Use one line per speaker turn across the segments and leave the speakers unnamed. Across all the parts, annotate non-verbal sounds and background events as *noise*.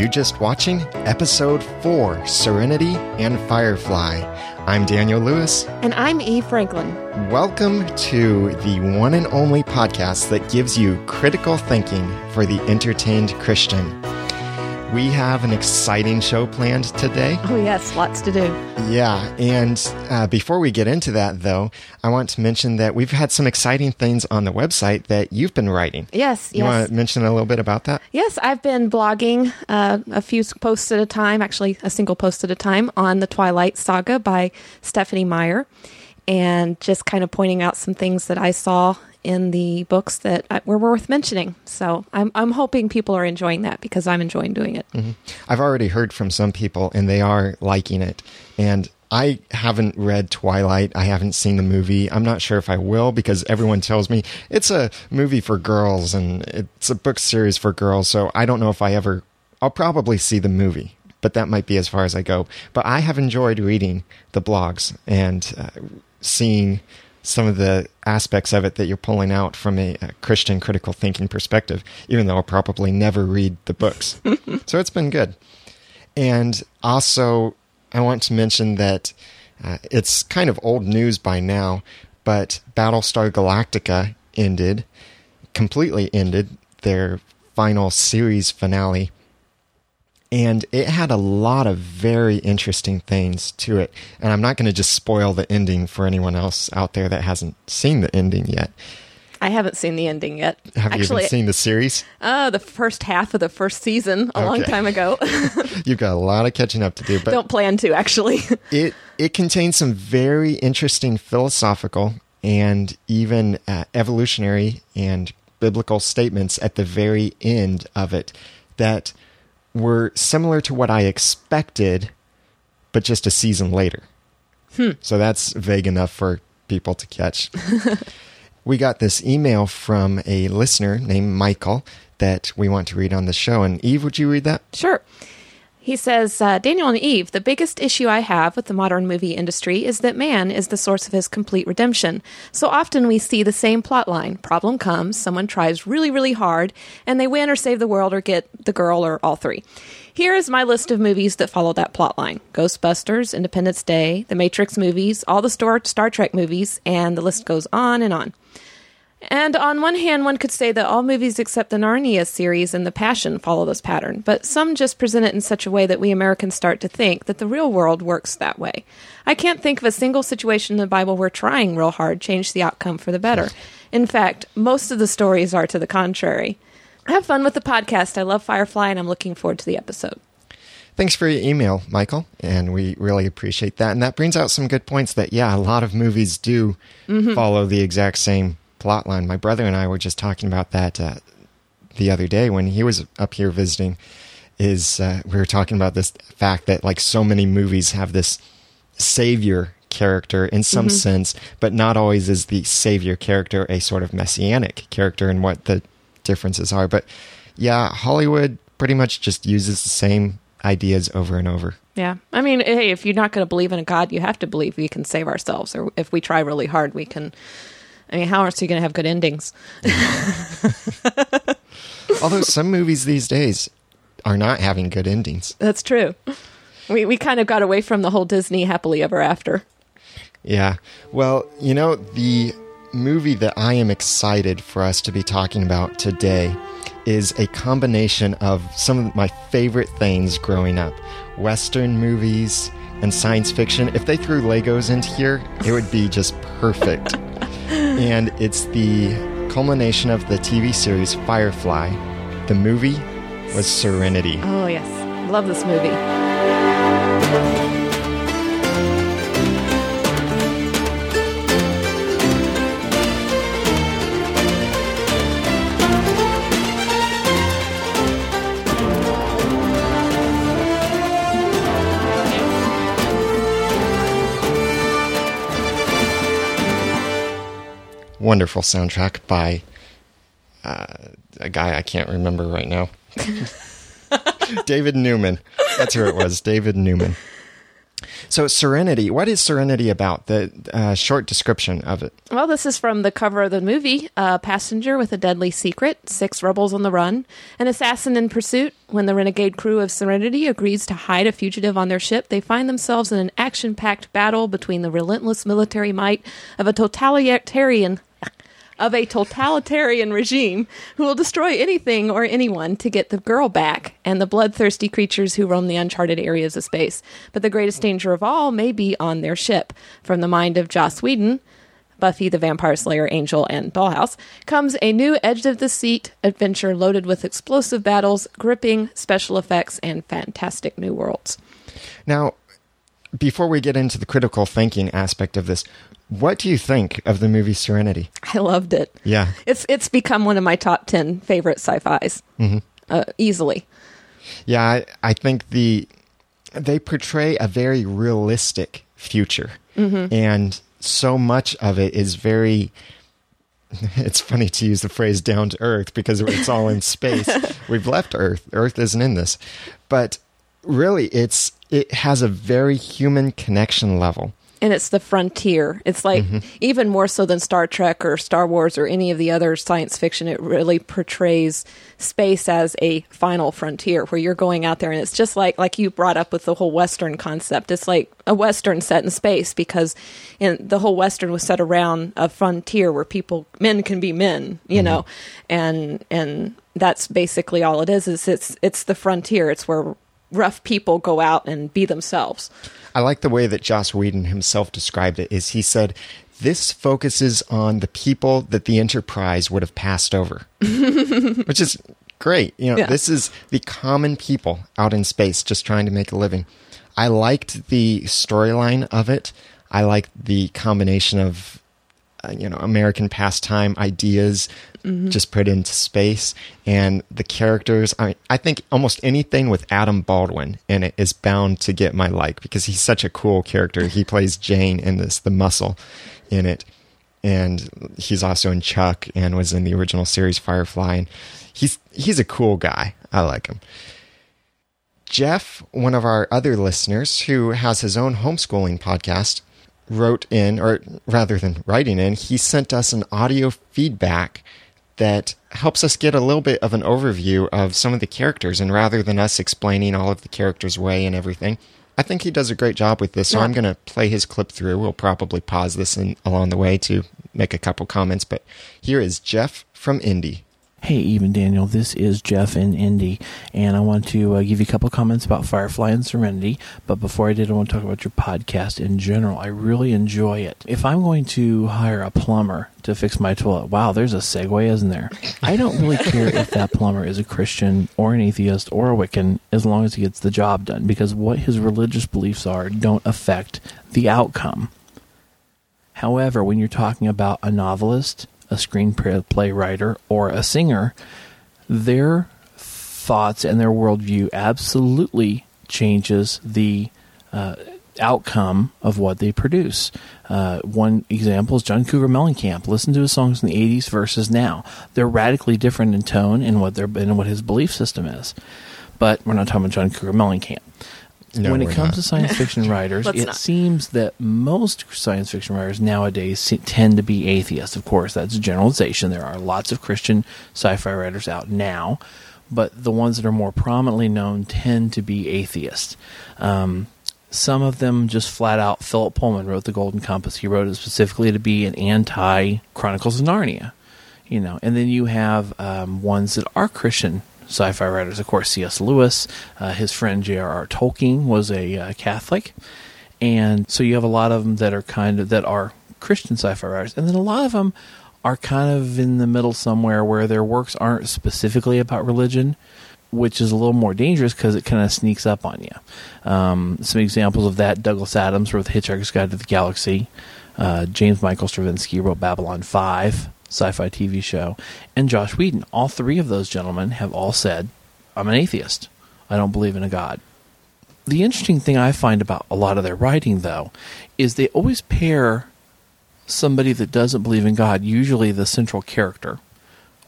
You just watching? Episode 4 Serenity and Firefly. I'm Daniel Lewis.
And I'm Eve Franklin.
Welcome to the one and only podcast that gives you critical thinking for the entertained Christian. We have an exciting show planned today.
Oh, yes, lots to do.
Yeah, and uh, before we get into that, though, I want to mention that we've had some exciting things on the website that you've been writing.
Yes,
You
yes.
want to mention a little bit about that?
Yes, I've been blogging uh, a few posts at a time, actually, a single post at a time, on the Twilight Saga by Stephenie Meyer, and just kind of pointing out some things that I saw in the books that were worth mentioning. So I'm, I'm hoping people are enjoying that because I'm enjoying doing it.
I've already heard from some people, and they are liking it. And I haven't read Twilight. I haven't seen the movie. I'm not sure if I will because everyone tells me it's a movie for girls and it's a book series for girls. So I don't know if I ever. I'll probably see the movie, but that might be as far as I go. But I have enjoyed reading the blogs and uh, seeing some of the aspects of it that you're pulling out from a, a Christian critical thinking perspective, even though I'll probably never read the books. *laughs* so it's been good. And also, I want to mention that uh, it's kind of old news by now, but Battlestar Galactica ended, completely ended their final series finale. And it had a lot of very interesting things to it. And I'm not going to just spoil the ending for anyone else out there that hasn't seen the ending yet.
I haven't seen the ending yet.
Have you
actually,
even seen the series?
uh, the first half of the first season a long time ago. *laughs* *laughs*
You've got a lot of catching up to do. But
Don't plan to, actually. *laughs*
it it contains some very interesting philosophical and even uh, evolutionary and biblical statements at the very end of it that were similar to what I expected, but just a season later. Hmm. So that's vague enough for people to catch. *laughs* we got this email from a listener named Michael that we want to read on the show. And Eve, would you read that?
Sure. He says, uh, Daniel and Eve, the biggest issue I have with the modern movie industry is that man is the source of his complete redemption. So often we see the same plot line. Problem comes, someone tries really, really hard, and they win or save the world or get the girl or all three. Here is my list of movies that follow that plot line Ghostbusters, Independence Day, the Matrix movies, all the Star, Star Trek movies, and the list goes on and on. And on one hand, one could say that all movies except the Narnia series and The Passion follow this pattern, but some just present it in such a way that we Americans start to think that the real world works that way. I can't think of a single situation in the Bible where trying real hard changed the outcome for the better. In fact, most of the stories are to the contrary. Have fun with the podcast. I love Firefly and I'm looking forward to the episode.
Thanks for your email, Michael, and we really appreciate that. And that brings out some good points that, yeah, a lot of movies do mm-hmm. follow the exact same plot line. My brother and I were just talking about that uh, the other day when he was up here visiting. Is uh, we were talking about this fact that like so many movies have this savior character in some sense, but not always is the savior character a sort of messianic character and what the differences are. But yeah, Hollywood pretty much just uses the same ideas over and over.
Yeah. I mean, hey, if you're not going to believe in a God, you have to believe we can save ourselves. Or if we try really hard, we can. I mean, how else are you going to have good endings? *laughs*
Although some movies these days are not having good endings.
That's true. We, we kind of got away from the whole Disney happily ever after.
Yeah. Well, you know, the movie that I am excited for us to be talking about today is a combination of some of my favorite things growing up Western movies and science fiction. If they threw Legos into here, it would be just perfect. *laughs* and it's the culmination of the TV series Firefly. The movie was Serenity.
Oh, yes. Love this movie.
Wonderful soundtrack by uh, a guy I can't remember right now. *laughs* David Newman. That's who it was, David Newman. So, Serenity, what is Serenity about? The uh, short description of it.
Well, this is from the cover of the movie A passenger with a deadly secret, six rebels on the run, an assassin in pursuit. When the renegade crew of Serenity agrees to hide a fugitive on their ship, they find themselves in an action packed battle between the relentless military might of a totalitarian of a totalitarian regime who will destroy anything or anyone to get the girl back and the bloodthirsty creatures who roam the uncharted areas of space. But the greatest danger of all may be on their ship. From the mind of Joss Whedon, Buffy the Vampire Slayer, Angel, and Dollhouse, comes a new edge of the seat adventure loaded with explosive battles, gripping special effects, and fantastic new worlds.
Now, before we get into the critical thinking aspect of this, what do you think of the movie Serenity?
I loved it.
Yeah.
It's it's become one of my top 10 favorite sci-fis. Mm-hmm. Uh, easily.
Yeah, I, I think the they portray a very realistic future. Mm-hmm. And so much of it is very *laughs* it's funny to use the phrase down to earth because it's all in space. *laughs* We've left Earth. Earth isn't in this. But really it's it has a very human connection level
and it's the frontier. It's like mm-hmm. even more so than Star Trek or Star Wars or any of the other science fiction. It really portrays space as a final frontier where you're going out there, and it's just like like you brought up with the whole Western concept. It's like a Western set in space because in, the whole Western was set around a frontier where people men can be men, you mm-hmm. know, and and that's basically all it is. Is it's it's the frontier. It's where rough people go out and be themselves.
I like the way that Joss Whedon himself described it. Is he said this focuses on the people that the Enterprise would have passed over, *laughs* which is great. You know, yeah. this is the common people out in space just trying to make a living. I liked the storyline of it. I liked the combination of uh, you know American pastime ideas mm-hmm. just put into space, and the characters. I I think almost anything with Adam Baldwin in it is bound to get my like because he's such a cool character. He plays Jayne in this, the muscle in it, and he's also in Chuck and was in the original series Firefly. And he's he's a cool guy. I like him. Jeff, one of our other listeners who has his own homeschooling podcast, wrote in, or rather than writing in, he sent us an audio feedback that helps us get a little bit of an overview of some of the characters. And rather than us explaining all of the characters' way and everything, I think he does a great job with this. So yeah. I'm going to play his clip through. We'll probably pause this in, along the way to make a couple comments. But here is Jeff from Indy.
Hey, even Daniel, this is Jeff in Indy, and I want to uh, give you a couple comments about Firefly and Serenity. But before I did, I want to talk about your podcast in general. I really enjoy it. If I'm going to hire a plumber to fix my toilet, wow, there's a segue, isn't there? I don't really *laughs* care if that plumber is a Christian or an atheist or a Wiccan, as long as he gets the job done, because what his religious beliefs are don't affect the outcome. However, when you're talking about a novelist, a screenplay writer or a singer, their thoughts and their worldview absolutely changes the uh, outcome of what they produce. Uh, one example is John Cougar Mellencamp. Listen to his songs in the '80s versus now; they're radically different in tone and what and what his belief system is. But we're not talking about John Cougar Mellencamp. No, when it comes not. to science fiction *laughs* writers, it not. seems that most science fiction writers nowadays tend to be atheists. Of course, that's a generalization. There are lots of Christian sci-fi writers out now, but the ones that are more prominently known tend to be atheists. Um, some of them just flat out. Philip Pullman wrote The Golden Compass. He wrote it specifically to be an anti Chronicles of Narnia, you know. And then you have um, ones that are Christian sci-fi writers. Of course, C.S. Lewis, uh, his friend J.R.R. Tolkien was a uh, Catholic, and so you have a lot of them that are kind of that are Christian sci-fi writers, and then a lot of them are kind of in the middle somewhere where their works aren't specifically about religion, which is a little more dangerous because it kind of sneaks up on you. Um, some examples of that: Douglas Adams wrote *The Hitchhiker's Guide to the Galaxy*. Uh, James Michael Straczynski wrote Babylon 5 sci fi TV show, and Joss Whedon. All three of those gentlemen have all said, I'm an atheist. I don't believe in a God. The interesting thing I find about a lot of their writing, though, is they always pair somebody that doesn't believe in God, usually the central character,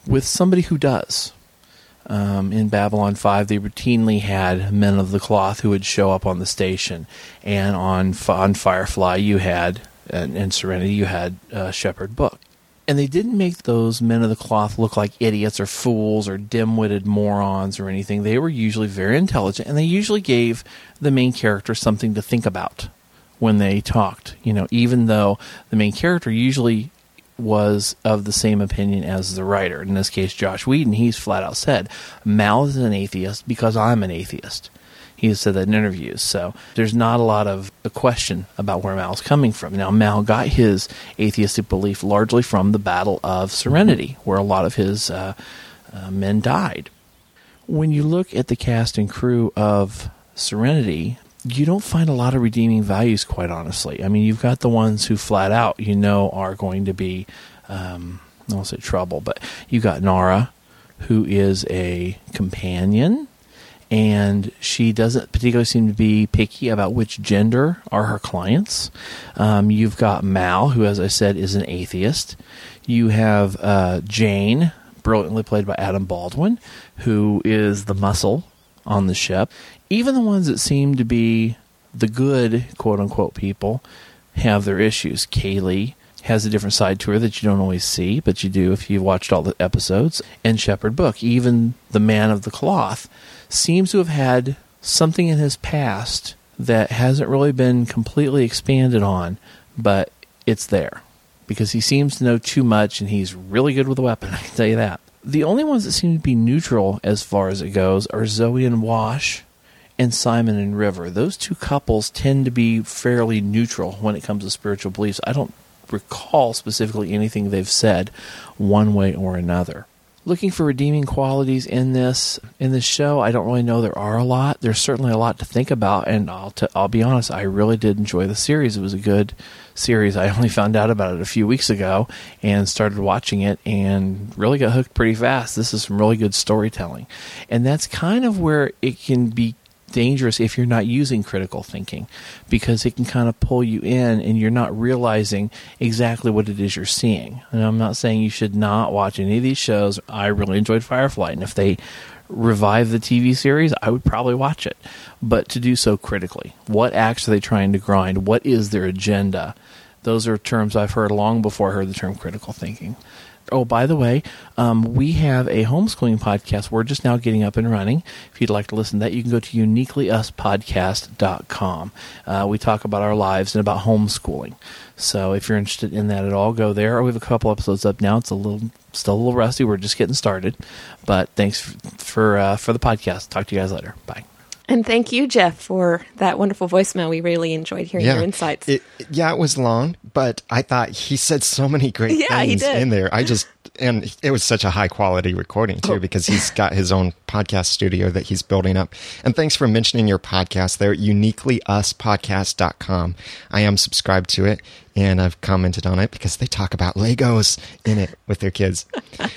with somebody who does. um, in Babylon 5, they routinely had men of the cloth who would show up on the station. And on, on Firefly, you had, and, and Serenity, you had uh, Shepherd Book. And they didn't make those men of the cloth look like idiots or fools or dim witted morons or anything. They were usually very intelligent, and they usually gave the main character something to think about when they talked. You know, even though the main character usually was of the same opinion as the writer. In this case, Joss Whedon, he's flat out said, Mal is an atheist because I'm an atheist. He has said that in interviews. So there's not a lot of a question about where Mal's coming from. Now, Mal got his atheistic belief largely from the Battle of Serenity, where a lot of his uh, uh, men died. When you look at the cast and crew of Serenity, you don't find a lot of redeeming values, quite honestly. I mean, you've got the ones who flat out you know are going to be, um, I won't say trouble, but you've got Inara, who is a companion, and she doesn't particularly seem to be picky about which gender are her clients. Um, you've got Mal, who, as I said, is an atheist. You have uh, Jayne, brilliantly played by Adam Baldwin, who is the muscle on the ship even the ones that seem to be the good quote unquote people have their issues. Kaylee has a different side to her that you don't always see, but you do if you've watched all the episodes. And Shepherd Book, even the man of the cloth, seems to have had something in his past that hasn't really been completely expanded on, but it's there because he seems to know too much and he's really good with a weapon. *laughs* I can tell you that. The only ones that seem to be neutral as far as it goes are Zoe and Wash and Simon and River. Those two couples tend to be fairly neutral when it comes to spiritual beliefs. I don't recall specifically anything they've said one way or another. Looking for redeeming qualities in this in this show, I don't really know there are a lot. There's certainly a lot to think about, and I'll t- I'll be honest, I really did enjoy the series. It was a good series. I *laughs* only found out about it a few weeks ago and started watching it, and really got hooked pretty fast. This is some really good storytelling, and that's kind of where it can be dangerous if you're not using critical thinking because it can kind of pull you in and you're not realizing exactly what it is you're seeing. And I'm not saying you should not watch any of these shows. I really enjoyed Firefly, and if they revive the TV series, I would probably watch it. But to do so critically, what acts are they trying to grind? What is their agenda? Those are terms I've heard long before I heard the term critical thinking. Oh, by the way, um, we have a homeschooling podcast. We're just now getting up and running. If you'd like to listen to that, you can go to uniquelyuspodcast.com. Uh, we talk about our lives and about homeschooling. So if you're interested in that at all, go there. We have a couple episodes up now. It's a little still a little rusty. We're just getting started. But thanks for uh, for the podcast. Talk to you guys later. Bye.
And thank you, Jeff, for that wonderful voicemail. We really enjoyed hearing
yeah.
your insights.
It, yeah, it was long, but I thought he said so many great
yeah,
things in there. I just and it was such a high quality recording too, oh. because he's got his own podcast studio that he's building up. And thanks for mentioning your podcast there, uniquelyuspodcast.com. I am subscribed to it and I've commented on it because they talk about Legos in it with their kids.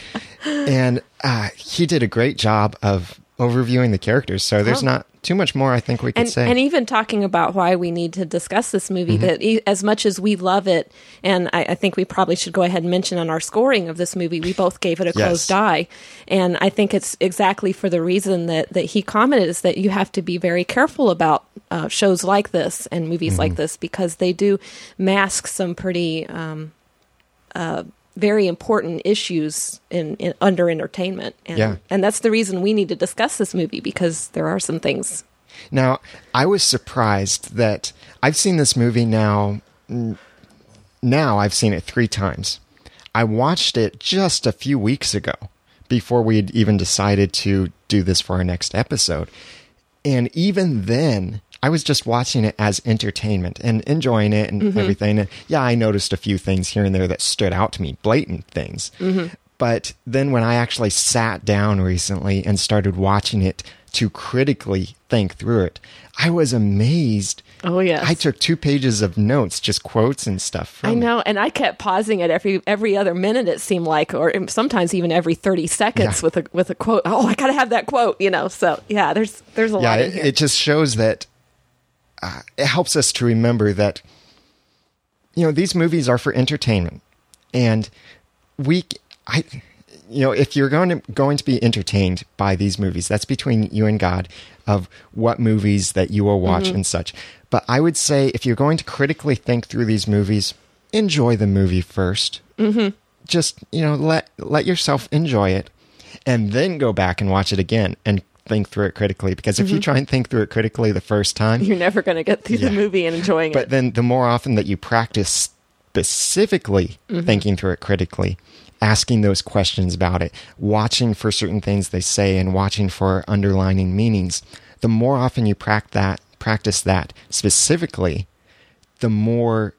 *laughs* and uh, he did a great job of overviewing the characters. So there's oh. not too much more I think we could
and,
say.
And even talking about why we need to discuss this movie, mm-hmm. that as much as we love it, and I, I, think we probably should go ahead and mention on our scoring of this movie, we both gave it a yes. closed eye. And I think it's exactly for the reason that, that he commented is that you have to be very careful about uh, shows like this and movies mm-hmm. like this because they do mask some pretty. Um, uh, very important issues in, in under entertainment. And,
yeah.
and that's the reason we need to discuss this movie because there are some things.
Now, I was surprised that I've seen this movie now. Now I've seen it three times. I watched it just a few weeks ago before we had even decided to do this for our next episode. And even then, I was just watching it as entertainment and enjoying it and mm-hmm. everything. And yeah, I noticed a few things here and there that stood out to me, blatant things. Mm-hmm. But then when I actually sat down recently and started watching it to critically think through it, I was amazed.
Oh yeah,
I took two pages of notes, just quotes and stuff.
I know, and I kept pausing it every every other minute. It seemed like, or sometimes even every thirty seconds yeah. with a with a quote. Oh, I got to have that quote, you know. So yeah, there's there's a
yeah,
lot.
Yeah, it, it just shows that uh, it helps us to remember that you know these movies are for entertainment, and we I you know, if you're going to going to be entertained by these movies, that's between you and God of what movies that you will watch and such. But I would say if you're going to critically think through these movies, enjoy the movie 1st Mm-hmm. Just you know, let let yourself enjoy it, and then go back and watch it again and think through it critically. Because if you mm-hmm. try and think through it critically the first time,
You're never going to get through
Yeah.
the movie and enjoying
but
it.
But then the more often that you practice specifically mm-hmm. thinking through it critically, asking those questions about it, watching for certain things they say and watching for underlining meanings, the more often you prac- that, practice that specifically, the more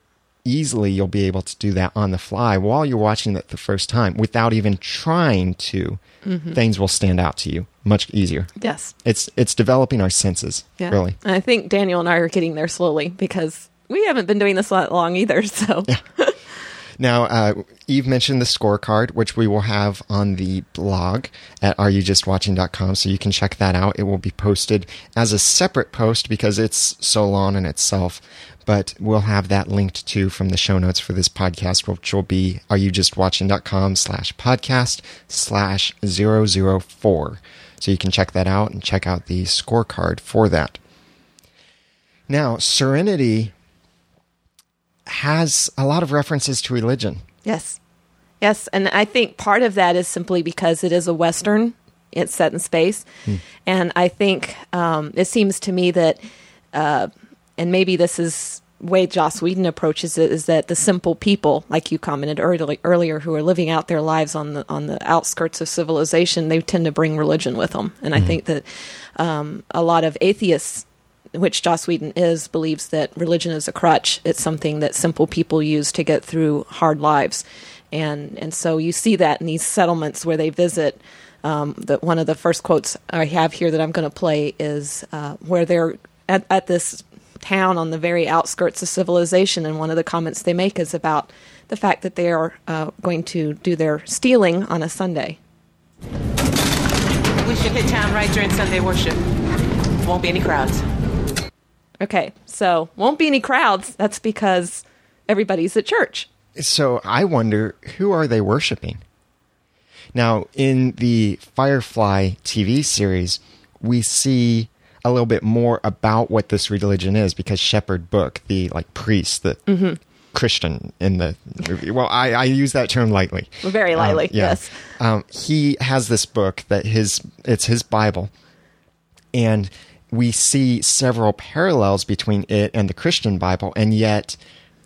easily you'll be able to do that on the fly while you're watching it the first time without even trying to. Mm-hmm. Things will stand out to you much easier.
Yes.
It's it's developing our senses,
Yeah.
really.
And I think Daniel and I are getting there slowly because we haven't been doing this that long either. *laughs* So
Now, uh, Eve mentioned the scorecard, which we will have on the blog at areyoujustwatching.com, so you can check that out. It will be posted as a separate post because it's so long in itself, but we'll have that linked to from the show notes for this podcast, which will be areyoujustwatching.com slash podcast slash 004. So you can check that out and check out the scorecard for that. Now, Serenity has a lot of references to religion.
yes, yes, and I think part of that is simply because it is a western. It's set in space, and I think um, it seems to me that, uh, and maybe this is way Joss Whedon approaches it is that the simple people, like you commented early, earlier, who are living out their lives on the on the outskirts of civilization, they tend to bring religion with them, and I think that um, a lot of atheists which Joss Whedon is, believes that religion is a crutch. It's something that simple people use to get through hard lives, and and so you see that in these settlements where they visit. Um, that one of the first quotes I have here that I'm going to play is uh, where they're at, at this town on the very outskirts of civilization, and one of the comments they make is about the fact that they are uh, going to do their stealing on a Sunday.
We should hit town right during Sunday worship. Won't be any crowds.
Okay, so won't be any crowds. That's because everybody's at church.
So I wonder who are they worshiping? Now, in the Firefly TV series, we see a little bit more about what this religion is because Shepherd Book, the like priest, the Christian in the movie. Well, I, I use that term lightly.
Very
Um,
lightly,
yeah.
yes.
Um, he has this book that his it's his Bible, and we see several parallels between it and the Christian Bible, and yet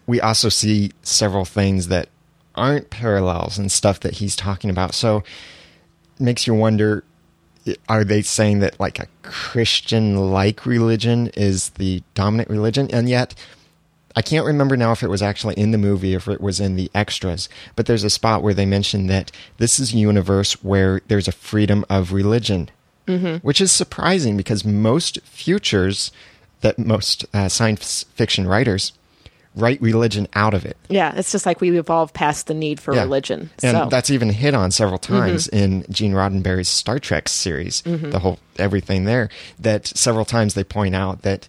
we also see several things that aren't parallels and stuff that he's talking about. So it makes you wonder are they saying that like a Christian like religion is the dominant religion? And yet I can't remember now if it was actually in the movie if it was in the extras, but there's a spot where they mention that this is a universe where there's a freedom of religion, Mm-hmm. which is surprising because most futures that most uh, science fiction writers write religion out of it.
Yeah, it's just like we evolved past the need for
Yeah.
religion.
And
so
that's even hit on several mm-hmm. times in Gene Roddenberry's Star Trek series, mm-hmm. the whole everything there. That several times they point out that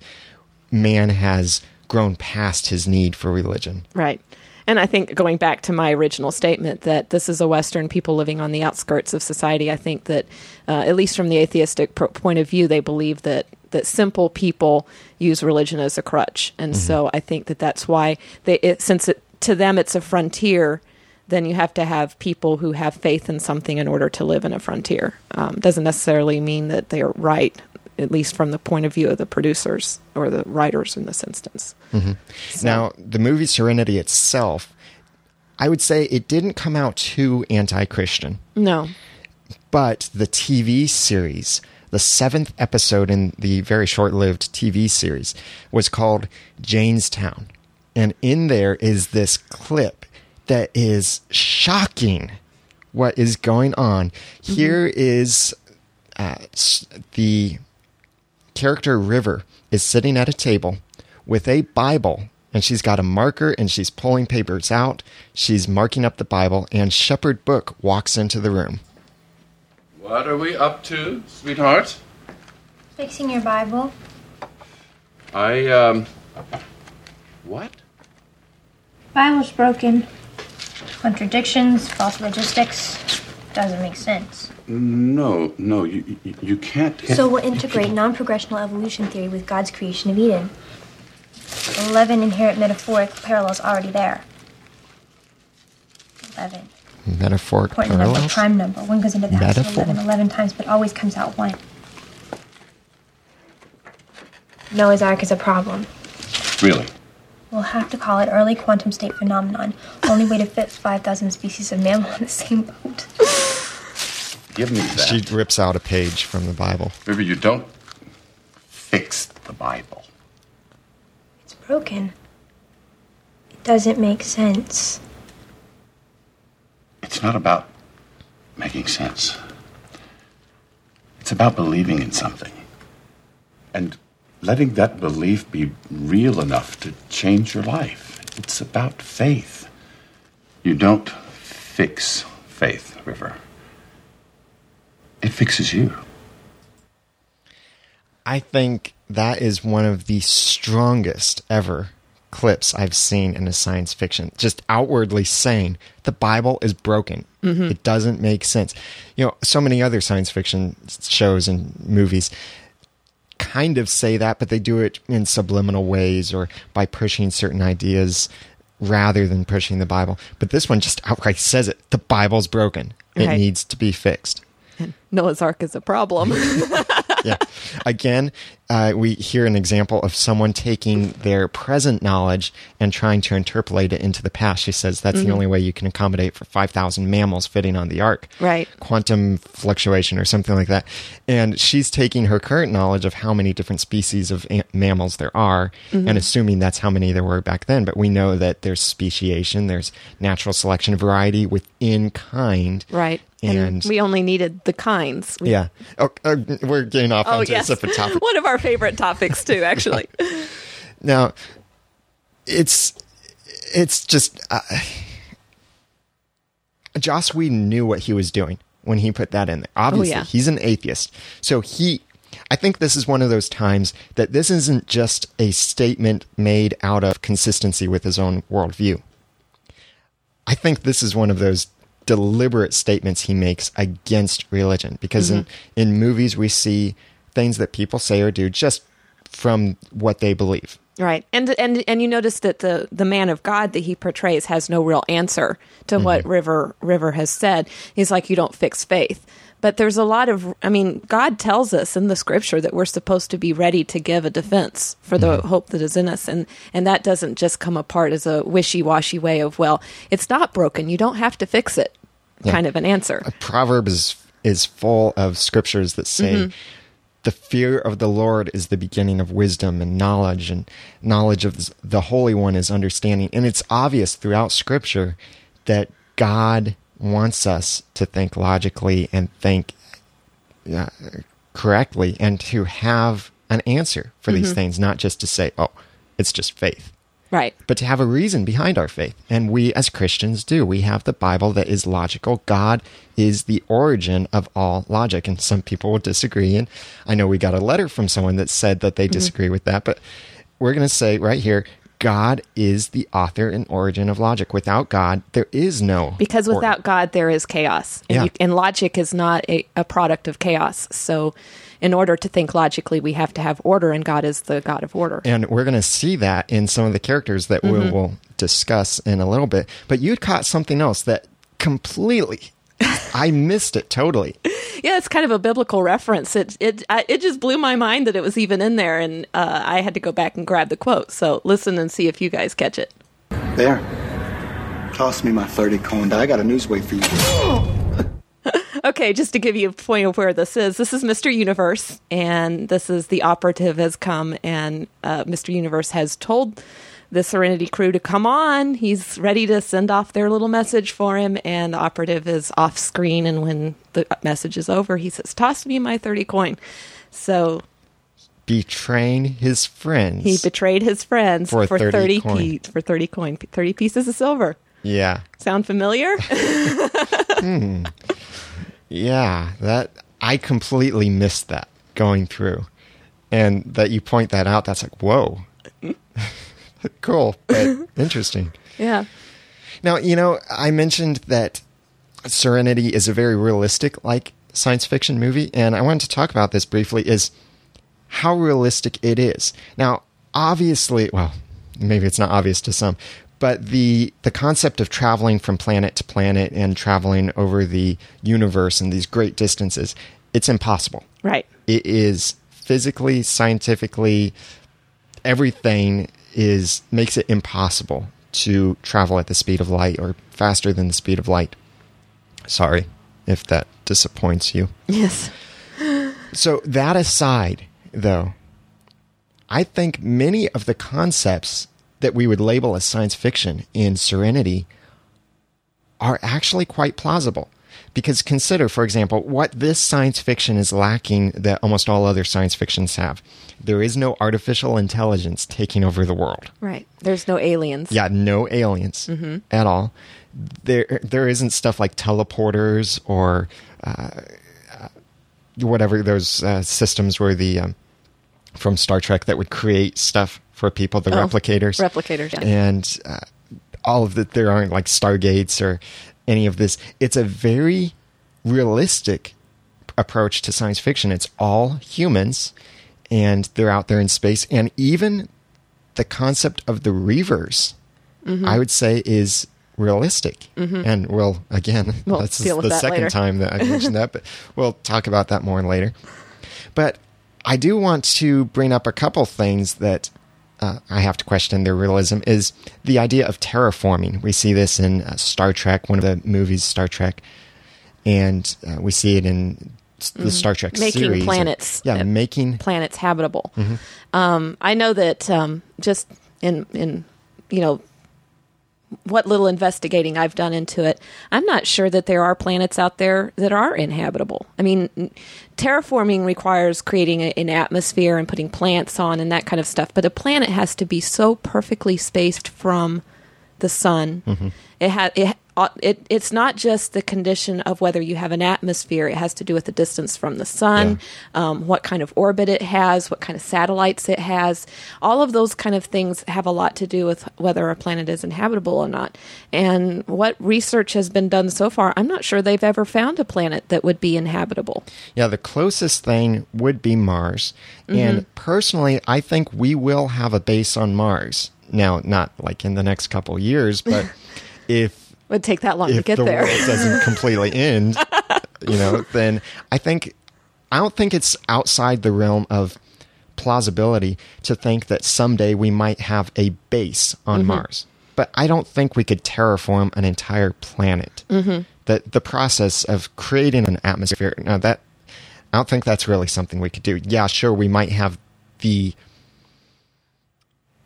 man has grown past his need for religion.
right. And I think going back to my original statement that this is a Western people living on the outskirts of society, I think that uh, at least from the atheistic pro- point of view, they believe that that simple people use religion as a crutch, and so I think that that's why they it, since it, to them it's a frontier. Then you have to have people who have faith in something in order to live in a frontier. Um, doesn't necessarily mean that they are right, at least from the point of view of the producers or the writers in this instance. So-
Now, the movie Serenity itself, I would say it didn't come out too anti Christian,
No,
but the TV series, the seventh episode in the very short lived TV series, was called Jaynestown. And in there is this clip that is shocking what is going on. Here is uh, the character River is sitting at a table with a Bible, and she's got a marker and she's pulling papers out. She's marking up the Bible, and Shepherd Book walks into the room.
What are we up to, sweetheart?
Fixing your Bible.
I, um. What?
Bible's broken. Contradictions, false logistics. Doesn't make sense.
No, no, you, you, you can't.
So we'll integrate non progressional evolution theory with God's creation of Eden. 11 inherent metaphoric parallels already there. 11.
Metaphoric
Important number,
parallels.
prime number. One goes into the house of
Metaphor?
11 11 times, but always comes out one. Noah's Ark is a problem.
Really?
We'll have to call it early quantum state phenomenon. Only way to fit 5,000 species of mammal in the same boat. *laughs*
Give me that.
She rips out a page from the Bible.
River, you don't fix the Bible.
It's broken. It doesn't make sense.
It's not about making sense. It's about believing in something. And letting that belief be real enough to change your life. It's about faith. You don't fix faith, River. It fixes you.
I think that is one of the strongest ever clips I've seen in a science fiction. Just outwardly saying the Bible is broken. Mm-hmm. It doesn't make sense. You know, so many other science fiction shows and movies kind of say that, but they do it in subliminal ways or by pushing certain ideas rather than pushing the Bible. But this one just outright says it. The Bible's broken. It needs to be fixed. *laughs*
Noah's Ark is a problem. *laughs*
yeah. Again, uh, we hear an example of someone taking their present knowledge and trying to interpolate it into the past. She says that's the only way you can accommodate for 5,000 mammals fitting on the ark.
Right.
Quantum fluctuation or something like that. And she's taking her current knowledge of how many different species of mammals there are and assuming that's how many there were back then. But we know that there's speciation, there's natural selection, variety within kind.
right.
And-
we only needed the kinds. We-
Yeah. Oh, uh, we're getting off
Oh,
onto
yes.
a different topic. *laughs*
One of our favorite topics, too, actually. *laughs*
Now, it's it's just uh, Joss Whedon knew what he was doing when he put that in there. Obviously,
Oh, yeah.
he's an atheist, so he. I think this is one of those times that this isn't just a statement made out of consistency with his own worldview. I think this is one of those deliberate statements he makes against religion because in, mm-hmm. in movies we see things that people say or do just from what they believe.
Right. And and and you notice that the the man of God that he portrays has no real answer to what mm-hmm. River River has said. He's like you don't fix faith. But there's a lot of I mean God tells us in the scripture that we're supposed to be ready to give a defense for the mm-hmm. hope that is in us and and that doesn't just come apart as a wishy-washy way of well, it's not broken, you don't have to fix it.
Yeah.
kind of an answer.
Proverbs is is full of scriptures that say mm-hmm. the fear of the Lord is the beginning of wisdom and knowledge, and knowledge of the Holy One is understanding. And it's obvious throughout Scripture that God wants us to think logically and think uh, correctly, and to have an answer for these things, not just to say, "Oh, it's just faith."
Right.
but to have a reason behind our faith. And we as Christians do. We have the Bible that is logical. God is the origin of all logic. And some people will disagree. And I know we got a letter from someone that said that they disagree with that. But we're going to say right here God is the author and origin of logic. Without God, there is no.
because
order.
without God, there is chaos, and,
Yeah.
you, and logic is not a, a product of chaos. So, in order to think logically, we have to have order, and God is the God of order.
And we're going to see that in some of the characters that we mm-hmm. will discuss in a little bit. But you caught something else that completely, I missed it totally. *laughs*
yeah, it's kind of a biblical reference. It it I, it just blew my mind that it was even in there, and uh, I had to go back and grab the quote. So listen and see if you guys catch it.
There. Toss me my 30 coin. I got a news way for you. *laughs*
Okay, just to give you a point of where this is, this is Mr. Universe, and this is the operative has come, and uh, Mr. Universe has told the Serenity crew to come on. He's ready to send off their little message for him, and the operative is off screen. And when the message is over, he says, "Toss me my thirty coin." So
Betraying his friends.
he betrayed his friends
For
for,
30
thirty
coin.
pe- for thirty coin, thirty pieces of silver.
yeah.
Sound familiar? *laughs* *laughs* Hmm.
Yeah, that I completely missed that going through. And that you point that out, that's like, whoa. *laughs* *laughs* cool, but interesting. *laughs*
yeah.
Now, you know, I mentioned that Serenity is a very realistic, like science fiction movie, and I wanted to talk about this briefly. Is how realistic it is. Now, obviously, well, maybe it's not obvious to some, but the the concept of traveling from planet to planet and traveling over the universe and these great distances, it's impossible.
Right.
It is physically, scientifically, everything is makes it impossible to travel at the speed of light or faster than the speed of light. Sorry if that disappoints you.
Yes.
So, that aside, though, I think many of the concepts that we would label as science fiction in Serenity are actually quite plausible. Because consider, for example, what this science fiction is lacking that almost all other science fictions have. There is no artificial intelligence taking over the world.
Right. There's no aliens.
Yeah, no aliens at all. There, there isn't stuff like teleporters or uh, uh, whatever those uh, systems were the um, from Star Trek that would create stuff for people, the
Oh,
replicators,
replicators, yeah.
and uh, all of that. There aren't like stargates or any of this. It's a very realistic approach to science fiction. It's all humans, and they're out there in space, and even the concept of the Reavers,
Mm-hmm.
I would say, is realistic. And well, again, *laughs*
We'll
that's the
that
second
later.
time that I mentioned that, but *laughs* we'll talk about that more later. But I do want to bring up a couple things that uh, I have to question their realism is the idea of terraforming. We see this in uh, Star Trek, one of the movies, Star Trek, and uh, we see it in the Star Trek
Mm-hmm. Making
series.
planets.
yeah,
Uh,
making
planets habitable. Um, I know that um, just in in you know what little investigating I've done into it, I'm not sure that there are planets out there that are inhabitable. I mean, terraforming requires creating a, an atmosphere and putting plants on and that kind of stuff. But a planet has to be so perfectly spaced from the sun. Mm-hmm. It has it, it. It's not just the condition of whether you have an atmosphere. It has to do with the distance from the sun, um, what kind of orbit it has, what kind of satellites it has. All of those kind of things have a lot to do with whether a planet is inhabitable or not. And what research has been done so far, I'm not sure they've ever found a planet that would be inhabitable.
Yeah, the closest thing would be Mars.
Mm-hmm.
And personally, I think we will have a base on Mars. Now, not like in the next couple years, but *laughs* if
Would take that long to
if
get
the
there.
world doesn't *laughs* completely end, you know, then I think I don't think it's outside the realm of plausibility to think that someday we might have a base
Mm-hmm.
on Mars. But I don't think we could terraform an entire planet. Mm-hmm. The the process of creating an atmosphere now that I don't think that's really something we could do. Yeah, sure, we might have the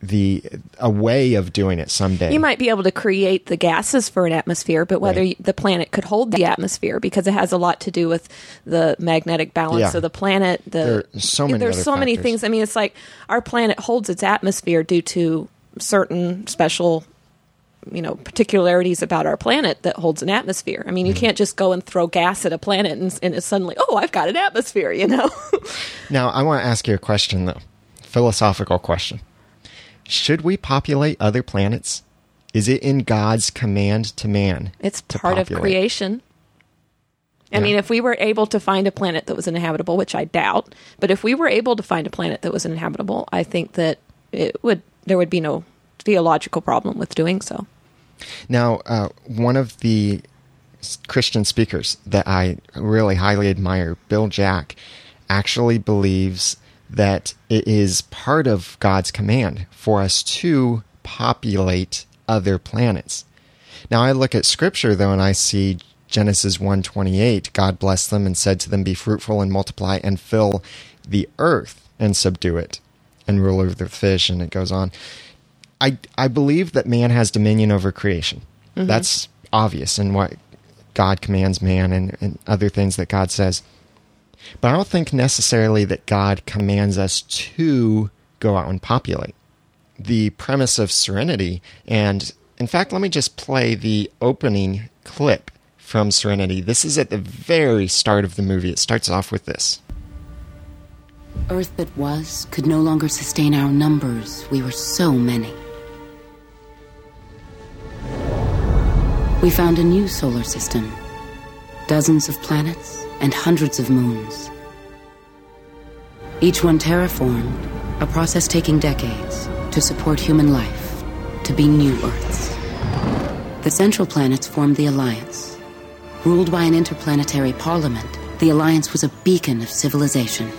the a way of doing it someday.
You might be able to create the gases for an atmosphere, but whether
Right.
the planet could hold the atmosphere because it has a lot to do with the magnetic balance
Yeah.
of the planet. The
There so many
there's so many things. I mean, it's like our planet holds its atmosphere due to certain special you know particularities about our planet that holds an atmosphere. I mean, you
Mm-hmm.
can't just go and throw gas at a planet and, and it's suddenly, oh, I've got an atmosphere. You know, *laughs*
Now, I want to ask you a question, though. Philosophical question. Should we populate other planets? Is it in God's command to man?
it's
to
part of creation. I
Yeah.
mean, if we were able to find a planet that was inhabitable, which I doubt, but if we were able to find a planet that was inhabitable, I think that it would there would be no theological problem with doing so.
Now, uh, one of the Christian speakers that I really highly admire, Bill Jack, actually believes that it is part of God's command for us to populate other planets. Now I look at scripture though and I see Genesis 1:28, God blessed them and said to them be fruitful and multiply and fill the earth and subdue it and rule over the fish and it goes on. I I believe that man has dominion over creation. Mm-hmm. That's obvious in what God commands man and, and other things that God says. But I don't think necessarily that God commands us to go out and populate. The premise of Serenity, and in fact, let me just play the opening clip from Serenity. This is at the very start of the movie. It starts off with this.
Earth that was could no longer sustain our numbers. We were so many. We found a new solar system, dozens of planets, and hundreds of moons. Each one terraformed, a process taking decades to support human life, to be new Earths. The central planets formed the Alliance. Ruled by an interplanetary parliament, the Alliance was a beacon of civilization.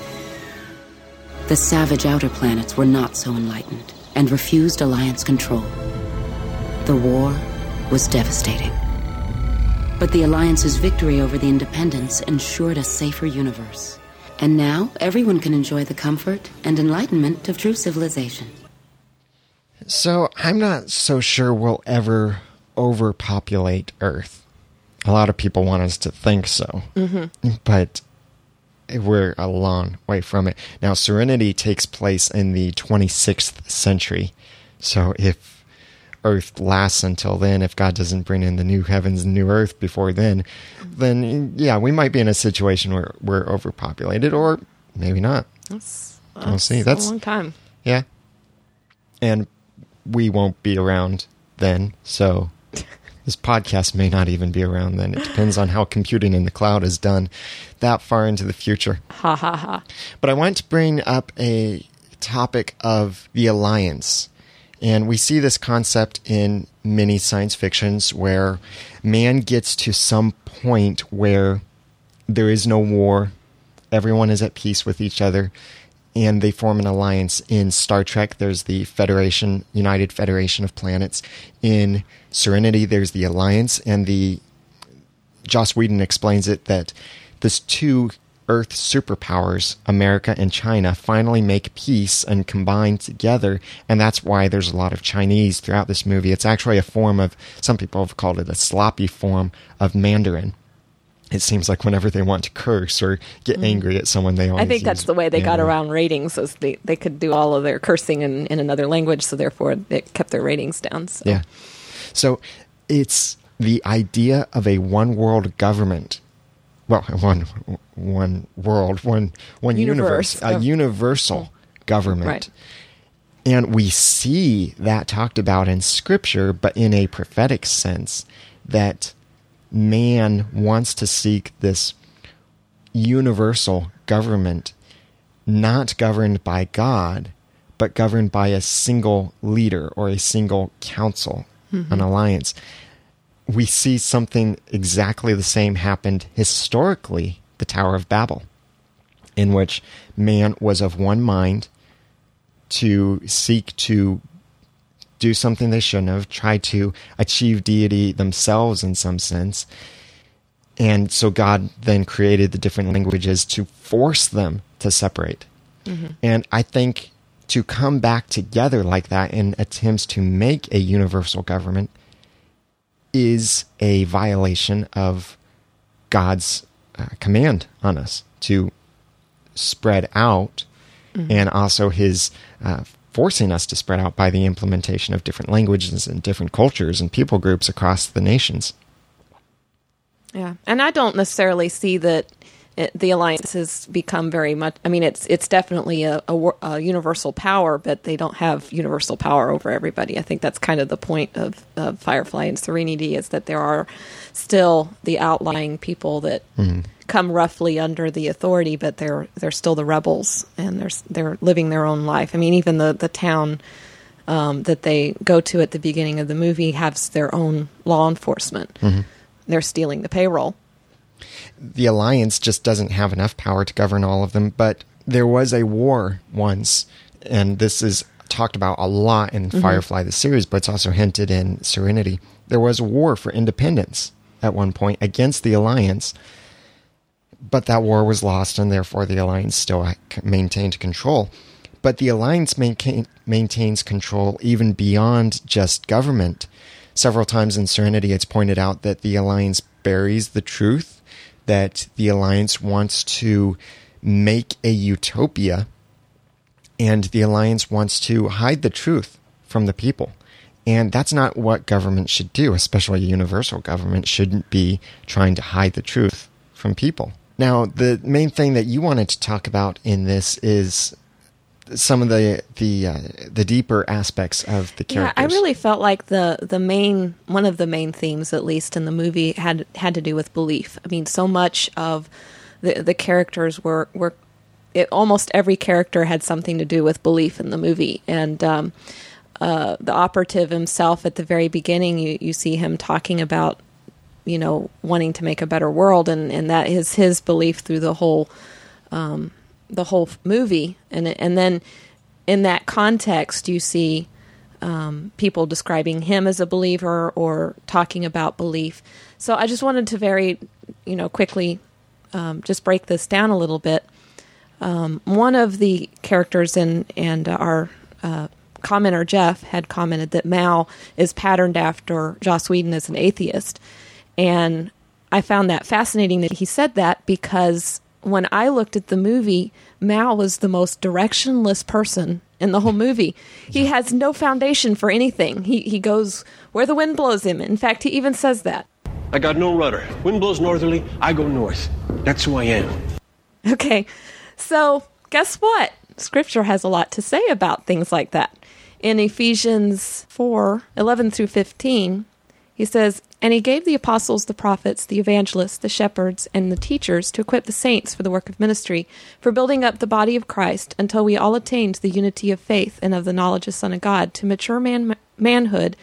The savage outer planets were not so enlightened and refused Alliance control. The war was devastating. But the Alliance's victory over the Independents ensured a safer universe. And now everyone can enjoy the comfort and enlightenment of true civilization.
So I'm not so sure we'll ever overpopulate Earth. A lot of people want us to think so, mm-hmm. but we're a long way from it. Now, Serenity takes place in the 26th century. So if Earth lasts until then, if God doesn't bring in the new heavens and new Earth before then, then yeah, we might be in a situation where we're overpopulated, or maybe not.
That's,
We'll see. That's-
a long time.
Yeah. And we won't be around then. So *laughs* this podcast may not even be around then. It depends on how computing in the cloud is done that far into the future.
Ha ha ha.
But I want to bring up a topic of the alliance. And we see this concept in many science fictions where man gets to some point where there is no war, everyone is at peace with each other, and they form an alliance. In Star Trek, there's the Federation, United Federation of Planets. In Serenity, there's the Alliance, and the Joss Whedon explains it that these two Earth superpowers, America and China, finally make peace and combine together, and that's why there's a lot of Chinese throughout this movie. It's actually a form of some people have called it a sloppy form of Mandarin. It seems like whenever they want to curse or get mm-hmm. angry at someone, they always.
I think that's the way they got around ratings, is they, they could do all of their cursing in, in another language, so therefore it kept their ratings down. So.
Yeah. So it's the idea of a one world government. Well, one one world, one one universe,
Universe.
a
Oh.
universal government.
Right.
And we see that talked about in scripture, but in a prophetic sense, that man wants to seek this universal government, not governed by God, but governed by a single leader or a single council, an mm-hmm. alliance. We see something exactly the same happened historically, the Tower of Babel, in which man was of one mind to seek to do something they shouldn't have, try to achieve deity themselves in some sense. And so God then created the different languages to force them to separate. Mm-hmm. And I think to come back together like that in attempts to make a universal government is a violation of God's uh, command on us to spread out and also his uh, forcing us to spread out by the implementation of different languages and different cultures and people groups across the nations.
Yeah, and I don't necessarily see that it, the alliance has become very much. I mean, it's it's definitely a, a, a universal power, but they don't have universal power over everybody. I think that's kind of the point of, of Firefly and Serenity is that there are still the outlying people that come roughly under the authority, but they're they're still the rebels and they're they're living their own life. I mean, even the the town. Um, that they go to at the beginning of the movie has their own law enforcement. They're stealing the payroll.
The alliance just doesn't have enough power to govern all of them. But there was a war once, and this is talked about a lot in mm-hmm. Firefly the series, but it's also hinted in Serenity. There was a war for independence at one point against the alliance, but that war was lost, and therefore the alliance still maintained control. But the alliance maintain, maintains control even beyond just government. Several times in Serenity, it's pointed out that the alliance buries the truth, that the alliance wants to make a utopia, and the alliance wants to hide the truth from the people. And that's not what government should do, especially a universal government shouldn't be trying to hide the truth from people. Now, the main thing that you wanted to talk about in this is some of the the uh, the deeper aspects of the characters. Yeah.
I really felt like the the main one of the main themes, at least in the movie, had had to do with belief. I mean, so much of the the characters were were it, almost every character had something to do with belief in the movie, and um, uh, the operative himself at the very beginning, you you see him talking about you know wanting to make a better world, and and that is his belief through the whole um, the whole movie, and and then in that context, you see um, people describing him as a believer or talking about belief. So I just wanted to very, you know, quickly um, just break this down a little bit. Um, one of the characters in and our uh, commenter Jeff had commented that Mal is patterned after Joss Whedon as an atheist, and I found that fascinating that he said that because when I looked at the movie, Mal was the most directionless person in the whole movie. He has no foundation for anything. He he goes where the wind blows him. In fact, he even says that.
I got no rudder. Wind blows northerly, I go north. That's who I am.
Okay. So, guess what? Scripture has a lot to say about things like that. In Ephesians 4 11 through 15, he says, And he gave the apostles, the prophets, the evangelists, the shepherds, and the teachers to equip the saints for the work of ministry, for building up the body of Christ, until we all attain to the unity of faith and of the knowledge of the Son of God, to mature man- manhood,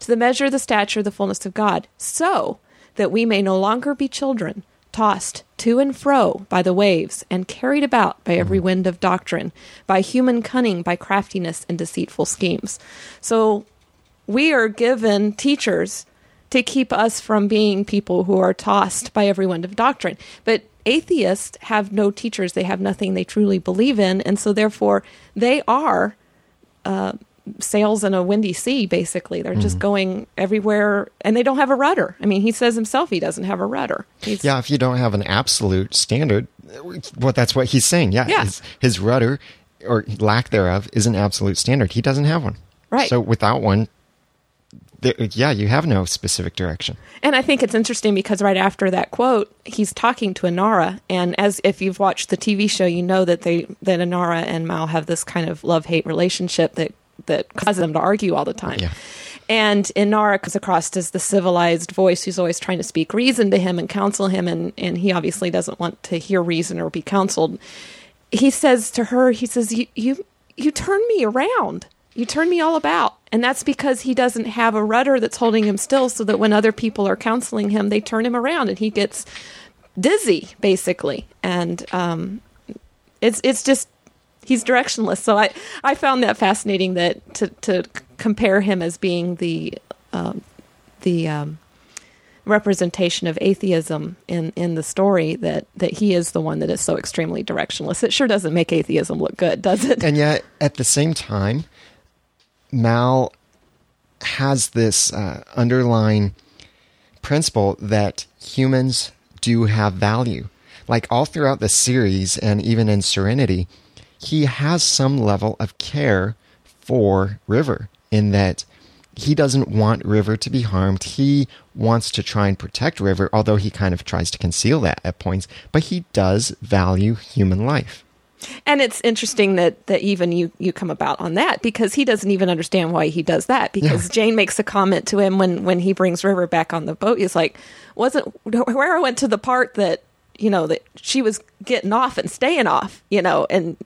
to the measure of the stature of the fullness of God, so that we may no longer be children, tossed to and fro by the waves, and carried about by every mm-hmm. wind of doctrine, by human cunning, by craftiness and deceitful schemes. So we are given teachers to keep us from being people who are tossed by every wind of doctrine. But atheists have no teachers, they have nothing they truly believe in, and so therefore they are uh, sails in a windy sea, basically. They're just going everywhere and they don't have a rudder. I mean, he says himself he doesn't have a rudder. He's,
yeah, if you don't have an absolute standard, well, that's what he's saying. Yeah,
Yeah.
His, his rudder or lack thereof is an absolute standard. He doesn't have one.
Right.
So without one, yeah, you have no specific direction.
And I think it's interesting because right after that quote, he's talking to Inara, and as if you've watched the TV show, you know that they that Inara and Mal have this kind of love hate relationship that that causes them to argue all the time.
Yeah.
And Inara comes across as the civilized voice who's always trying to speak reason to him and counsel him, and and he obviously doesn't want to hear reason or be counseled. He says to her, he says, "You you you turn me around." You turn me all about. And that's because he doesn't have a rudder that's holding him still so that when other people are counseling him, they turn him around and he gets dizzy, basically. And um, it's it's just he's directionless. So I, I found that fascinating that to, to compare him as being the um, the um, representation of atheism in, in the story that, that he is the one that is so extremely directionless. It sure doesn't make atheism look good, does it?
And yet, at the same time, Mal has this uh, underlying principle that humans do have value. Like all throughout the series and even in Serenity, he has some level of care for River in that he doesn't want River to be harmed. He wants to try and protect River, although he kind of tries to conceal that at points, but he does value human life.
And it's interesting that, that even you, you come about on that because he doesn't even understand why he does that. Because
Yeah.
Jayne makes a comment to him when, when he brings River back on the boat. He's like, wasn't *laughs* where I went to the part that, you know, that she was getting off and staying off, you know, and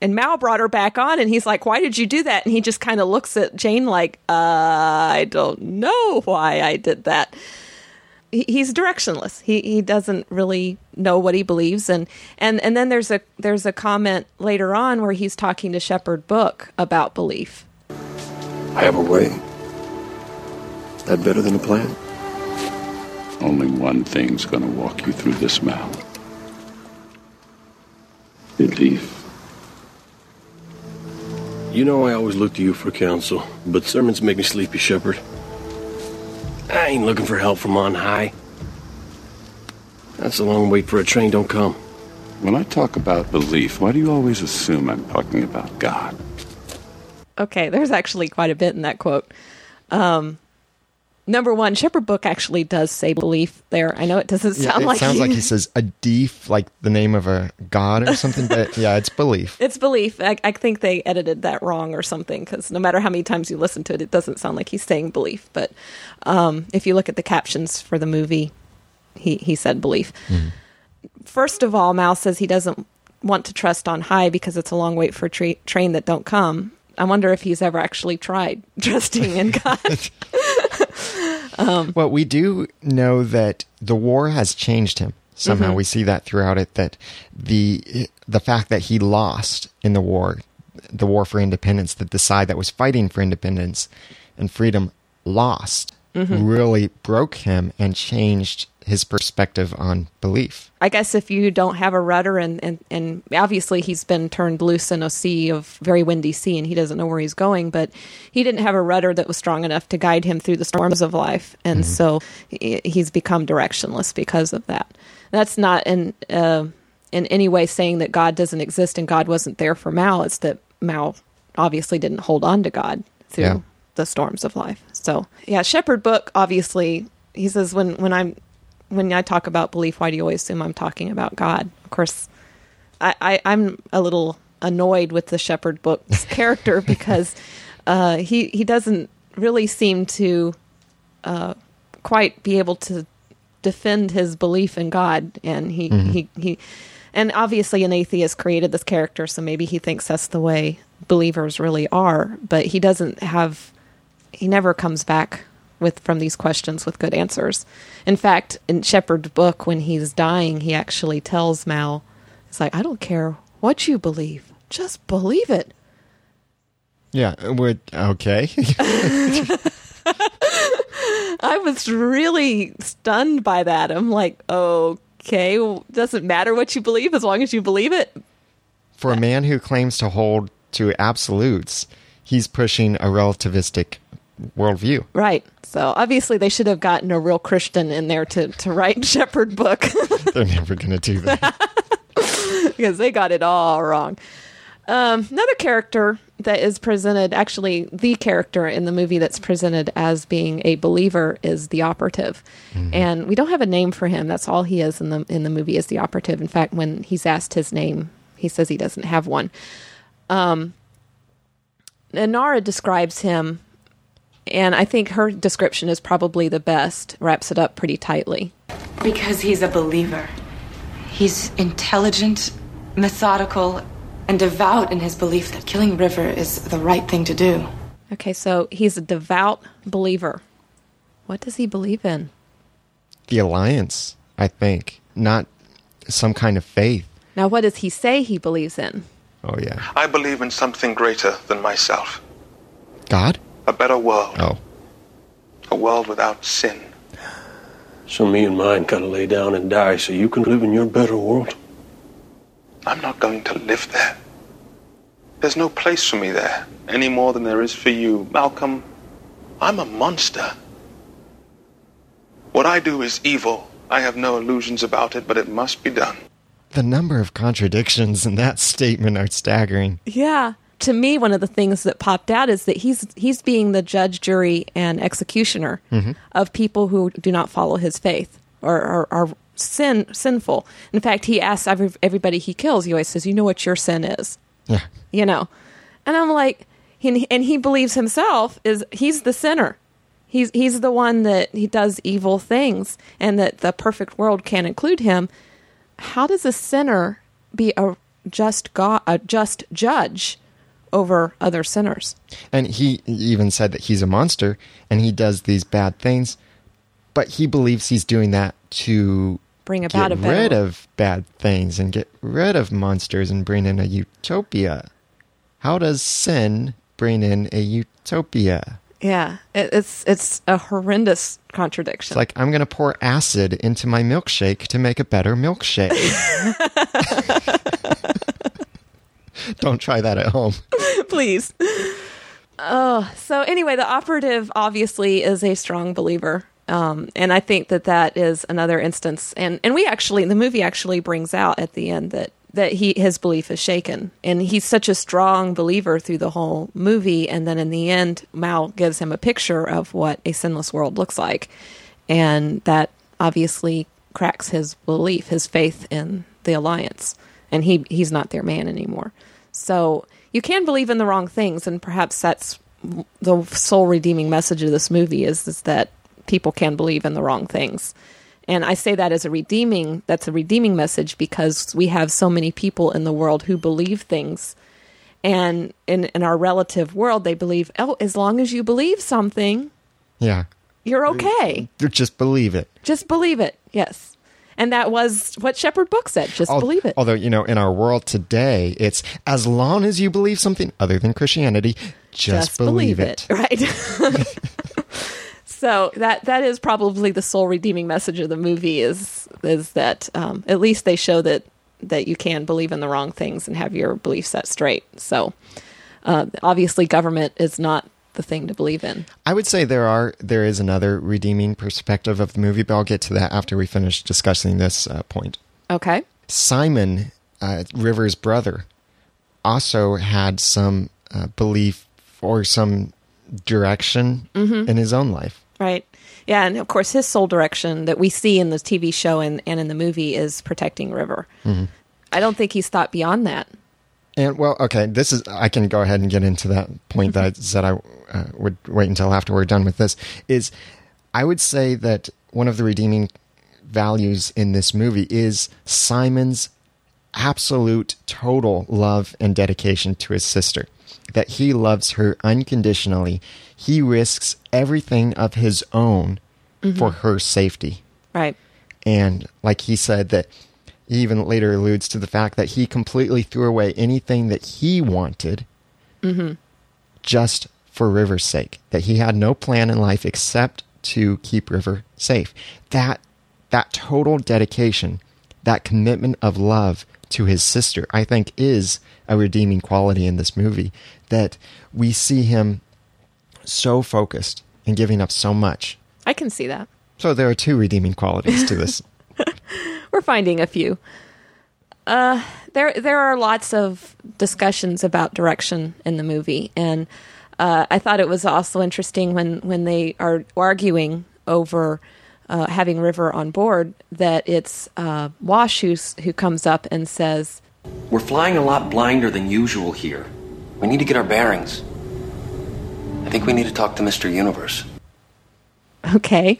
and Mal brought her back on and he's like, Why did you do that? And he just kind of looks at Jayne like, uh, I don't know why I did that he's directionless. He he doesn't really know what he believes, and and and then there's a there's a comment later on where he's talking to Shepherd Book about belief.
I have a way.
That better than a plan?
Only one thing's gonna walk you through this Mal. Belief.
You know I always look to you for counsel, but sermons make me sleepy, Shepherd. I ain't looking for help from on high. That's a long wait for a train don't come.
When I talk about belief, why do you always assume I'm talking about God?
Okay, there's actually quite a bit in that quote. Um, number one, Shepherd Book actually does say belief there. I know it doesn't sound Yeah,
it
like
sounds like he says a deef, like the name of a god or something. But *laughs* yeah, it's belief.
It's belief. I, I think they edited that wrong or something because no matter how many times you listen to it, it doesn't sound like he's saying belief. But um, if you look at the captions for the movie, he, he said belief. First of all, Mal says he doesn't want to trust on high because it's a long wait for a tra- train that don't come. I wonder if he's ever actually tried *laughs* trusting in God. *laughs*
Well, we do know that the war has changed him. Somehow
Mm-hmm.
we see that throughout it that the the fact that he lost in the war, the war for independence, that the side that was fighting for independence and freedom lost,
Mm-hmm.
really broke him and changed his perspective on belief.
I guess if you don't have a rudder and, and, and obviously he's been turned loose in a sea of very windy sea and he doesn't know where he's going, but he didn't have a rudder that was strong enough to guide him through the storms of life. And so he's become directionless because of that. That's not in, uh, in any way saying that God doesn't exist and God wasn't there for Mal. It's that Mal obviously didn't hold on to God through
Yeah.
the storms of life. So yeah, Shepherd Book obviously he says when when I'm when I talk about belief, why do you always assume I'm talking about God? Of course, I, I I'm a little annoyed with the Shepherd Book's *laughs* character because uh, he he doesn't really seem to uh, quite be able to defend his belief in God, and he he he. And obviously, an atheist created this character, so maybe he thinks that's the way believers really are. But he doesn't have he never comes back with from these questions with good answers. In fact, in Shepherd's book, when he's dying, he actually tells Mal, "It's like I don't care what you believe, just believe it."
Yeah, we're okay. *laughs*
I was really stunned by that. I'm like, okay, well, doesn't matter what you believe as long as you believe it.
For a man who claims to hold to absolutes, he's pushing a relativistic worldview.
Right. So obviously, they should have gotten a real Christian in there to to write *laughs* Shepherd book. *laughs*
They're never going to do that. *laughs*
because they got it all wrong. Um, another character that is presented, actually, the character in the movie that's presented as being a believer is the operative, and we don't have a name for him. That's all he is in the in the movie is the operative. In fact, when he's asked his name, he says he doesn't have one. Um, Inara describes him, and I think her description is probably the best. Wraps it up pretty tightly.
Because he's a believer. He's intelligent, methodical, and devout in his belief that killing River is the right thing to do.
Okay, so he's a devout believer. What does he believe in?
the alliance, I think, not some kind of faith.
Now, what does he say he believes in?
Oh, yeah.
I believe in something greater than myself.
God?
A better world.
Oh.
A world without sin.
So me and mine gotta lay down and die so you can live in your better world.
I'm not going to live there. There's no place for me there, any more than there is for you. Malcolm, I'm a monster. What I do is evil. I have no illusions about it, but it must be done.
The number of contradictions in that statement are staggering.
Yeah. To me, one of the things that popped out is that he's he's being the judge, jury, and executioner mm-hmm. of people who do not follow his faith or are, are sin sinful. In fact, he asks every, everybody he kills. He always says, "You know what your sin is."
Yeah.
you know and i'm like and, and he believes himself is he's the sinner he's he's the one that he does evil things and that the perfect world can't include him how does a sinner be a just god a just judge over other sinners
And he even said that he's a monster and he does these bad things, but he believes he's doing that to
Bring about
get
a
rid of bad things and get rid of monsters and bring in a utopia. How does sin bring in a utopia?
yeah it's it's a horrendous contradiction
It's like I'm going to pour acid into my milkshake to make a better milkshake. *laughs* *laughs* *laughs* Don't try that at home. *laughs*
please. Oh, so anyway, the operative obviously is a strong believer. Um, and I think that that is another instance. And, and we actually, the movie actually brings out at the end that that he his belief is shaken, and he's such a strong believer through the whole movie. And then in the end, Mal gives him a picture of what a sinless world looks like, and that obviously cracks his belief, his faith in the alliance, and he he's not their man anymore. So you can believe in the wrong things, and perhaps that's the sole redeeming message of this movie is, is that people can believe in the wrong things. And I say that as a redeeming that's a redeeming message because we have so many people in the world who believe things. And in, in our relative world, they believe, oh, as long as you believe something,
Yeah.
you're okay.
Just believe it.
Just believe it. Yes. And that was what Shepherd Book said. Just
Al-
believe it.
Although, you know, in our world today, it's as long as you believe something other than Christianity, just, believe, it.
Right. *laughs* so that that is probably the sole redeeming message of the movie is is that um, at least they show that that you can believe in the wrong things and have your beliefs set straight. So uh, obviously, government is not the thing to believe in.
I would say there are there is another redeeming perspective of the movie, but I'll get to that after we finish discussing this uh, point.
Okay.
Simon, uh, River's brother, also had some uh, belief or some direction
Mhm.
in his own life.
Right. Yeah, and of course, his sole direction that we see in the TV show and, and in the movie is protecting River.
Mhm.
I don't think he's thought beyond that.
And well, okay, this is I can go ahead and get into that point that I said I uh, would wait until after we're done with this. Is I would say that one of the redeeming values in this movie is Simon's absolute total love and dedication to his sister. That he loves her unconditionally. He risks everything of his own
Mhm.
for her safety.
Right.
And like he said, that he even later alludes to the fact that he completely threw away anything that he wanted
Mm-hmm.
just for River's sake. That he had no plan in life except to keep River safe. That that total dedication, that commitment of love to his sister, I think is a redeeming quality in this movie. That we see him so focused and giving up so much.
I can see that.
So there are two redeeming qualities to this. *laughs* *laughs*
We're finding a few. Uh, there there are lots of discussions about direction in the movie, and uh, I thought it was also interesting when when they are arguing over uh, having River on board that it's uh, Wash who's, who comes up and says,
We're flying a lot blinder than usual here. We need to get our bearings. I think we need to talk to Mr. Universe.
"Okay."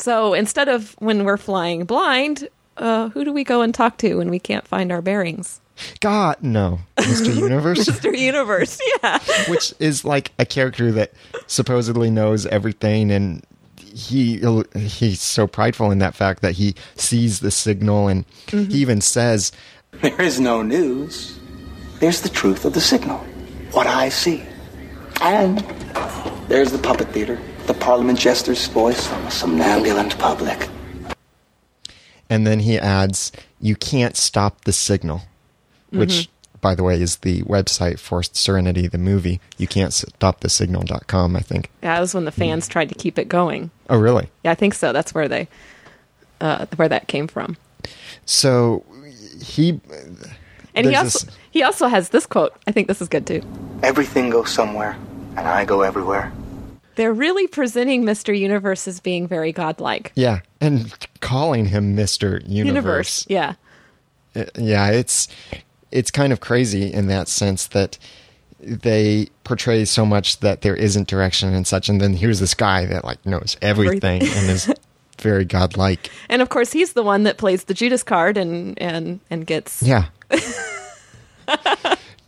So instead of when we're flying blind, uh, who do we go and talk to when we can't find our bearings?
God, no, Mr. *laughs* Universe.
Mr. Universe, yeah.
which is like a character that supposedly knows everything and he he's so prideful in that fact that he sees the signal and
Mhm.
he even says
There is no news. There's the truth of the signal. What I see. And there's the puppet theater, the Parliament jester's voice from a somnambulant public.
and then he adds you can't stop the signal which
Mhm.
by the way is the website for Serenity the movie you can't stop the signal.com I think
Yeah, that was when the fans tried to keep it going.
oh really
Yeah, I think so. That's where they, uh, where that came from.
so he
And he
there's
also he also has this quote. I think this is good too.
Everything goes somewhere, and I go everywhere.
They're really presenting Mr. Universe as being very godlike.
yeah and calling him Mr. Universe
Yeah.
Uh, yeah it's it's kind of crazy in that sense that they portray so much that there isn't direction and such and then here's this guy that like knows everything,
Everything.
and is *laughs* very godlike
And of course, he's the one that plays the Judas card and and and gets
yeah *laughs*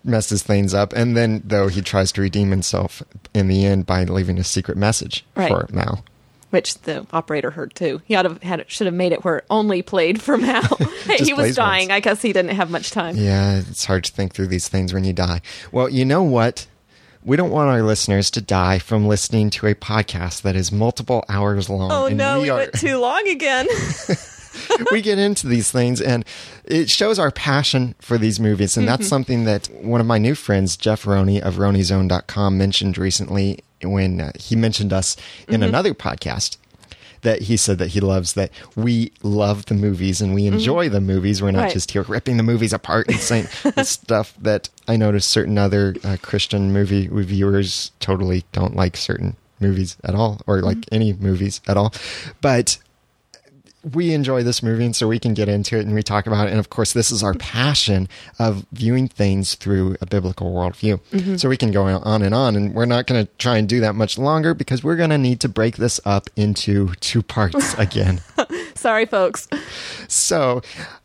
messes things up and then though he tries to redeem himself in the end by leaving a secret message
Right.
for mal
which the operator heard too. He ought to have had it, should have made it where it only played for Mal. *laughs* *laughs* He was dying. I guess he didn't have much time.
Yeah, it's hard to think through these things when you die. Well, you know what? We don't want our listeners to die from listening to a podcast that is multiple hours long.
Oh no, we,
are,
went too long again. *laughs* *laughs*
we get into these things and it shows our passion for these movies. And that's
Mhm.
something that one of my new friends, Jeff Roney of RoneyZone.com, mentioned recently when uh, he mentioned us in
Mhm.
another podcast that he said that he loves that we love the movies and we enjoy the movies. We're not
Mm-hmm. Right.
just here ripping the movies apart and saying *laughs* the stuff that I noticed certain other uh, Christian movie reviewers totally don't like certain movies at all or like
Mm-hmm.
any movies at all. But we enjoy this movie and so we can get into it and we talk about it and of course this is our passion of viewing things through a biblical worldview
Mhm.
so we can go on and on and we're not going to try and do that much longer because we're going to need to break this up into two parts *laughs* again
Sorry, folks.
so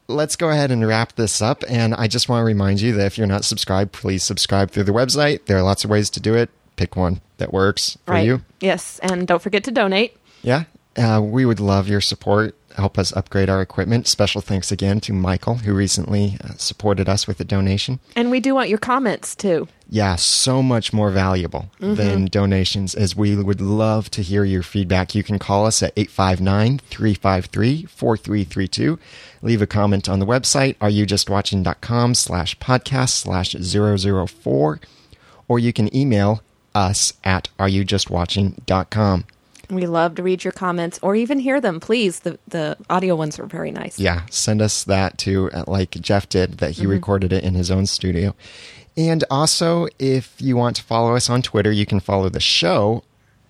let's go ahead and wrap this up and i just want to remind you that if you're not subscribed please subscribe through the website there are lots of ways to do it pick one that works for
right.
you
Yes, and don't forget to donate.
yeah, uh, we would love your support. Help us upgrade our equipment. Special thanks again to Michael, who recently uh, supported us with a donation.
And we do want your comments too.
Yeah, so much more valuable than donations, as we would love to hear your feedback. You can call us at 859 353 4332. Leave a comment on the website, areyoujustwatching.com slash podcast slash 004, or you can email us at areyoujustwatching.com.
We love to read your comments or even hear them. Please, the the audio ones are very nice.
Yeah, send us that too, uh, like Jeff did, that he
Mhm.
recorded it in his own studio. And also, if you want to follow us on Twitter, you can follow the show.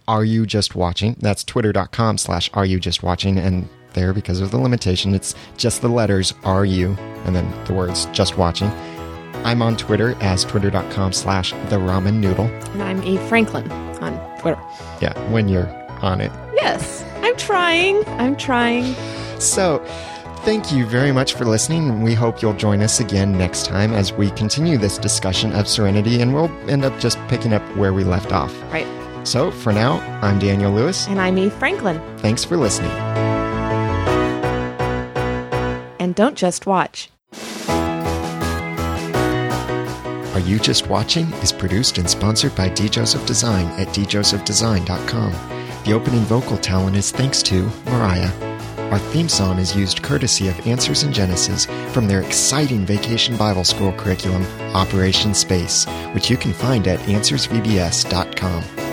Are you just watching? That's twitter.com slash are you just watching. And there, because of the limitation, it's just the letters are you and then the words just watching. I'm on Twitter as twitter.com slash the ramen noodle.
And I'm Eve Franklin on Twitter.
Yeah, when you're on it.
Yes, I'm trying. I'm trying.
So, thank you very much for listening. We hope you'll join us again next time as we continue this discussion of serenity, and we'll end up just picking up where we left off.
Right.
So, for now, I'm Daniel Lewis.
And I'm Eve Franklin.
Thanks for listening.
And don't just watch.
Are You Just Watching is produced and sponsored by D. Joseph Design at djosephdesign.com. The opening vocal talent is thanks to Mariah. Our theme song is used courtesy of Answers in Genesis from their exciting Vacation Bible School curriculum, Operation Space, which you can find at answersvbs.com.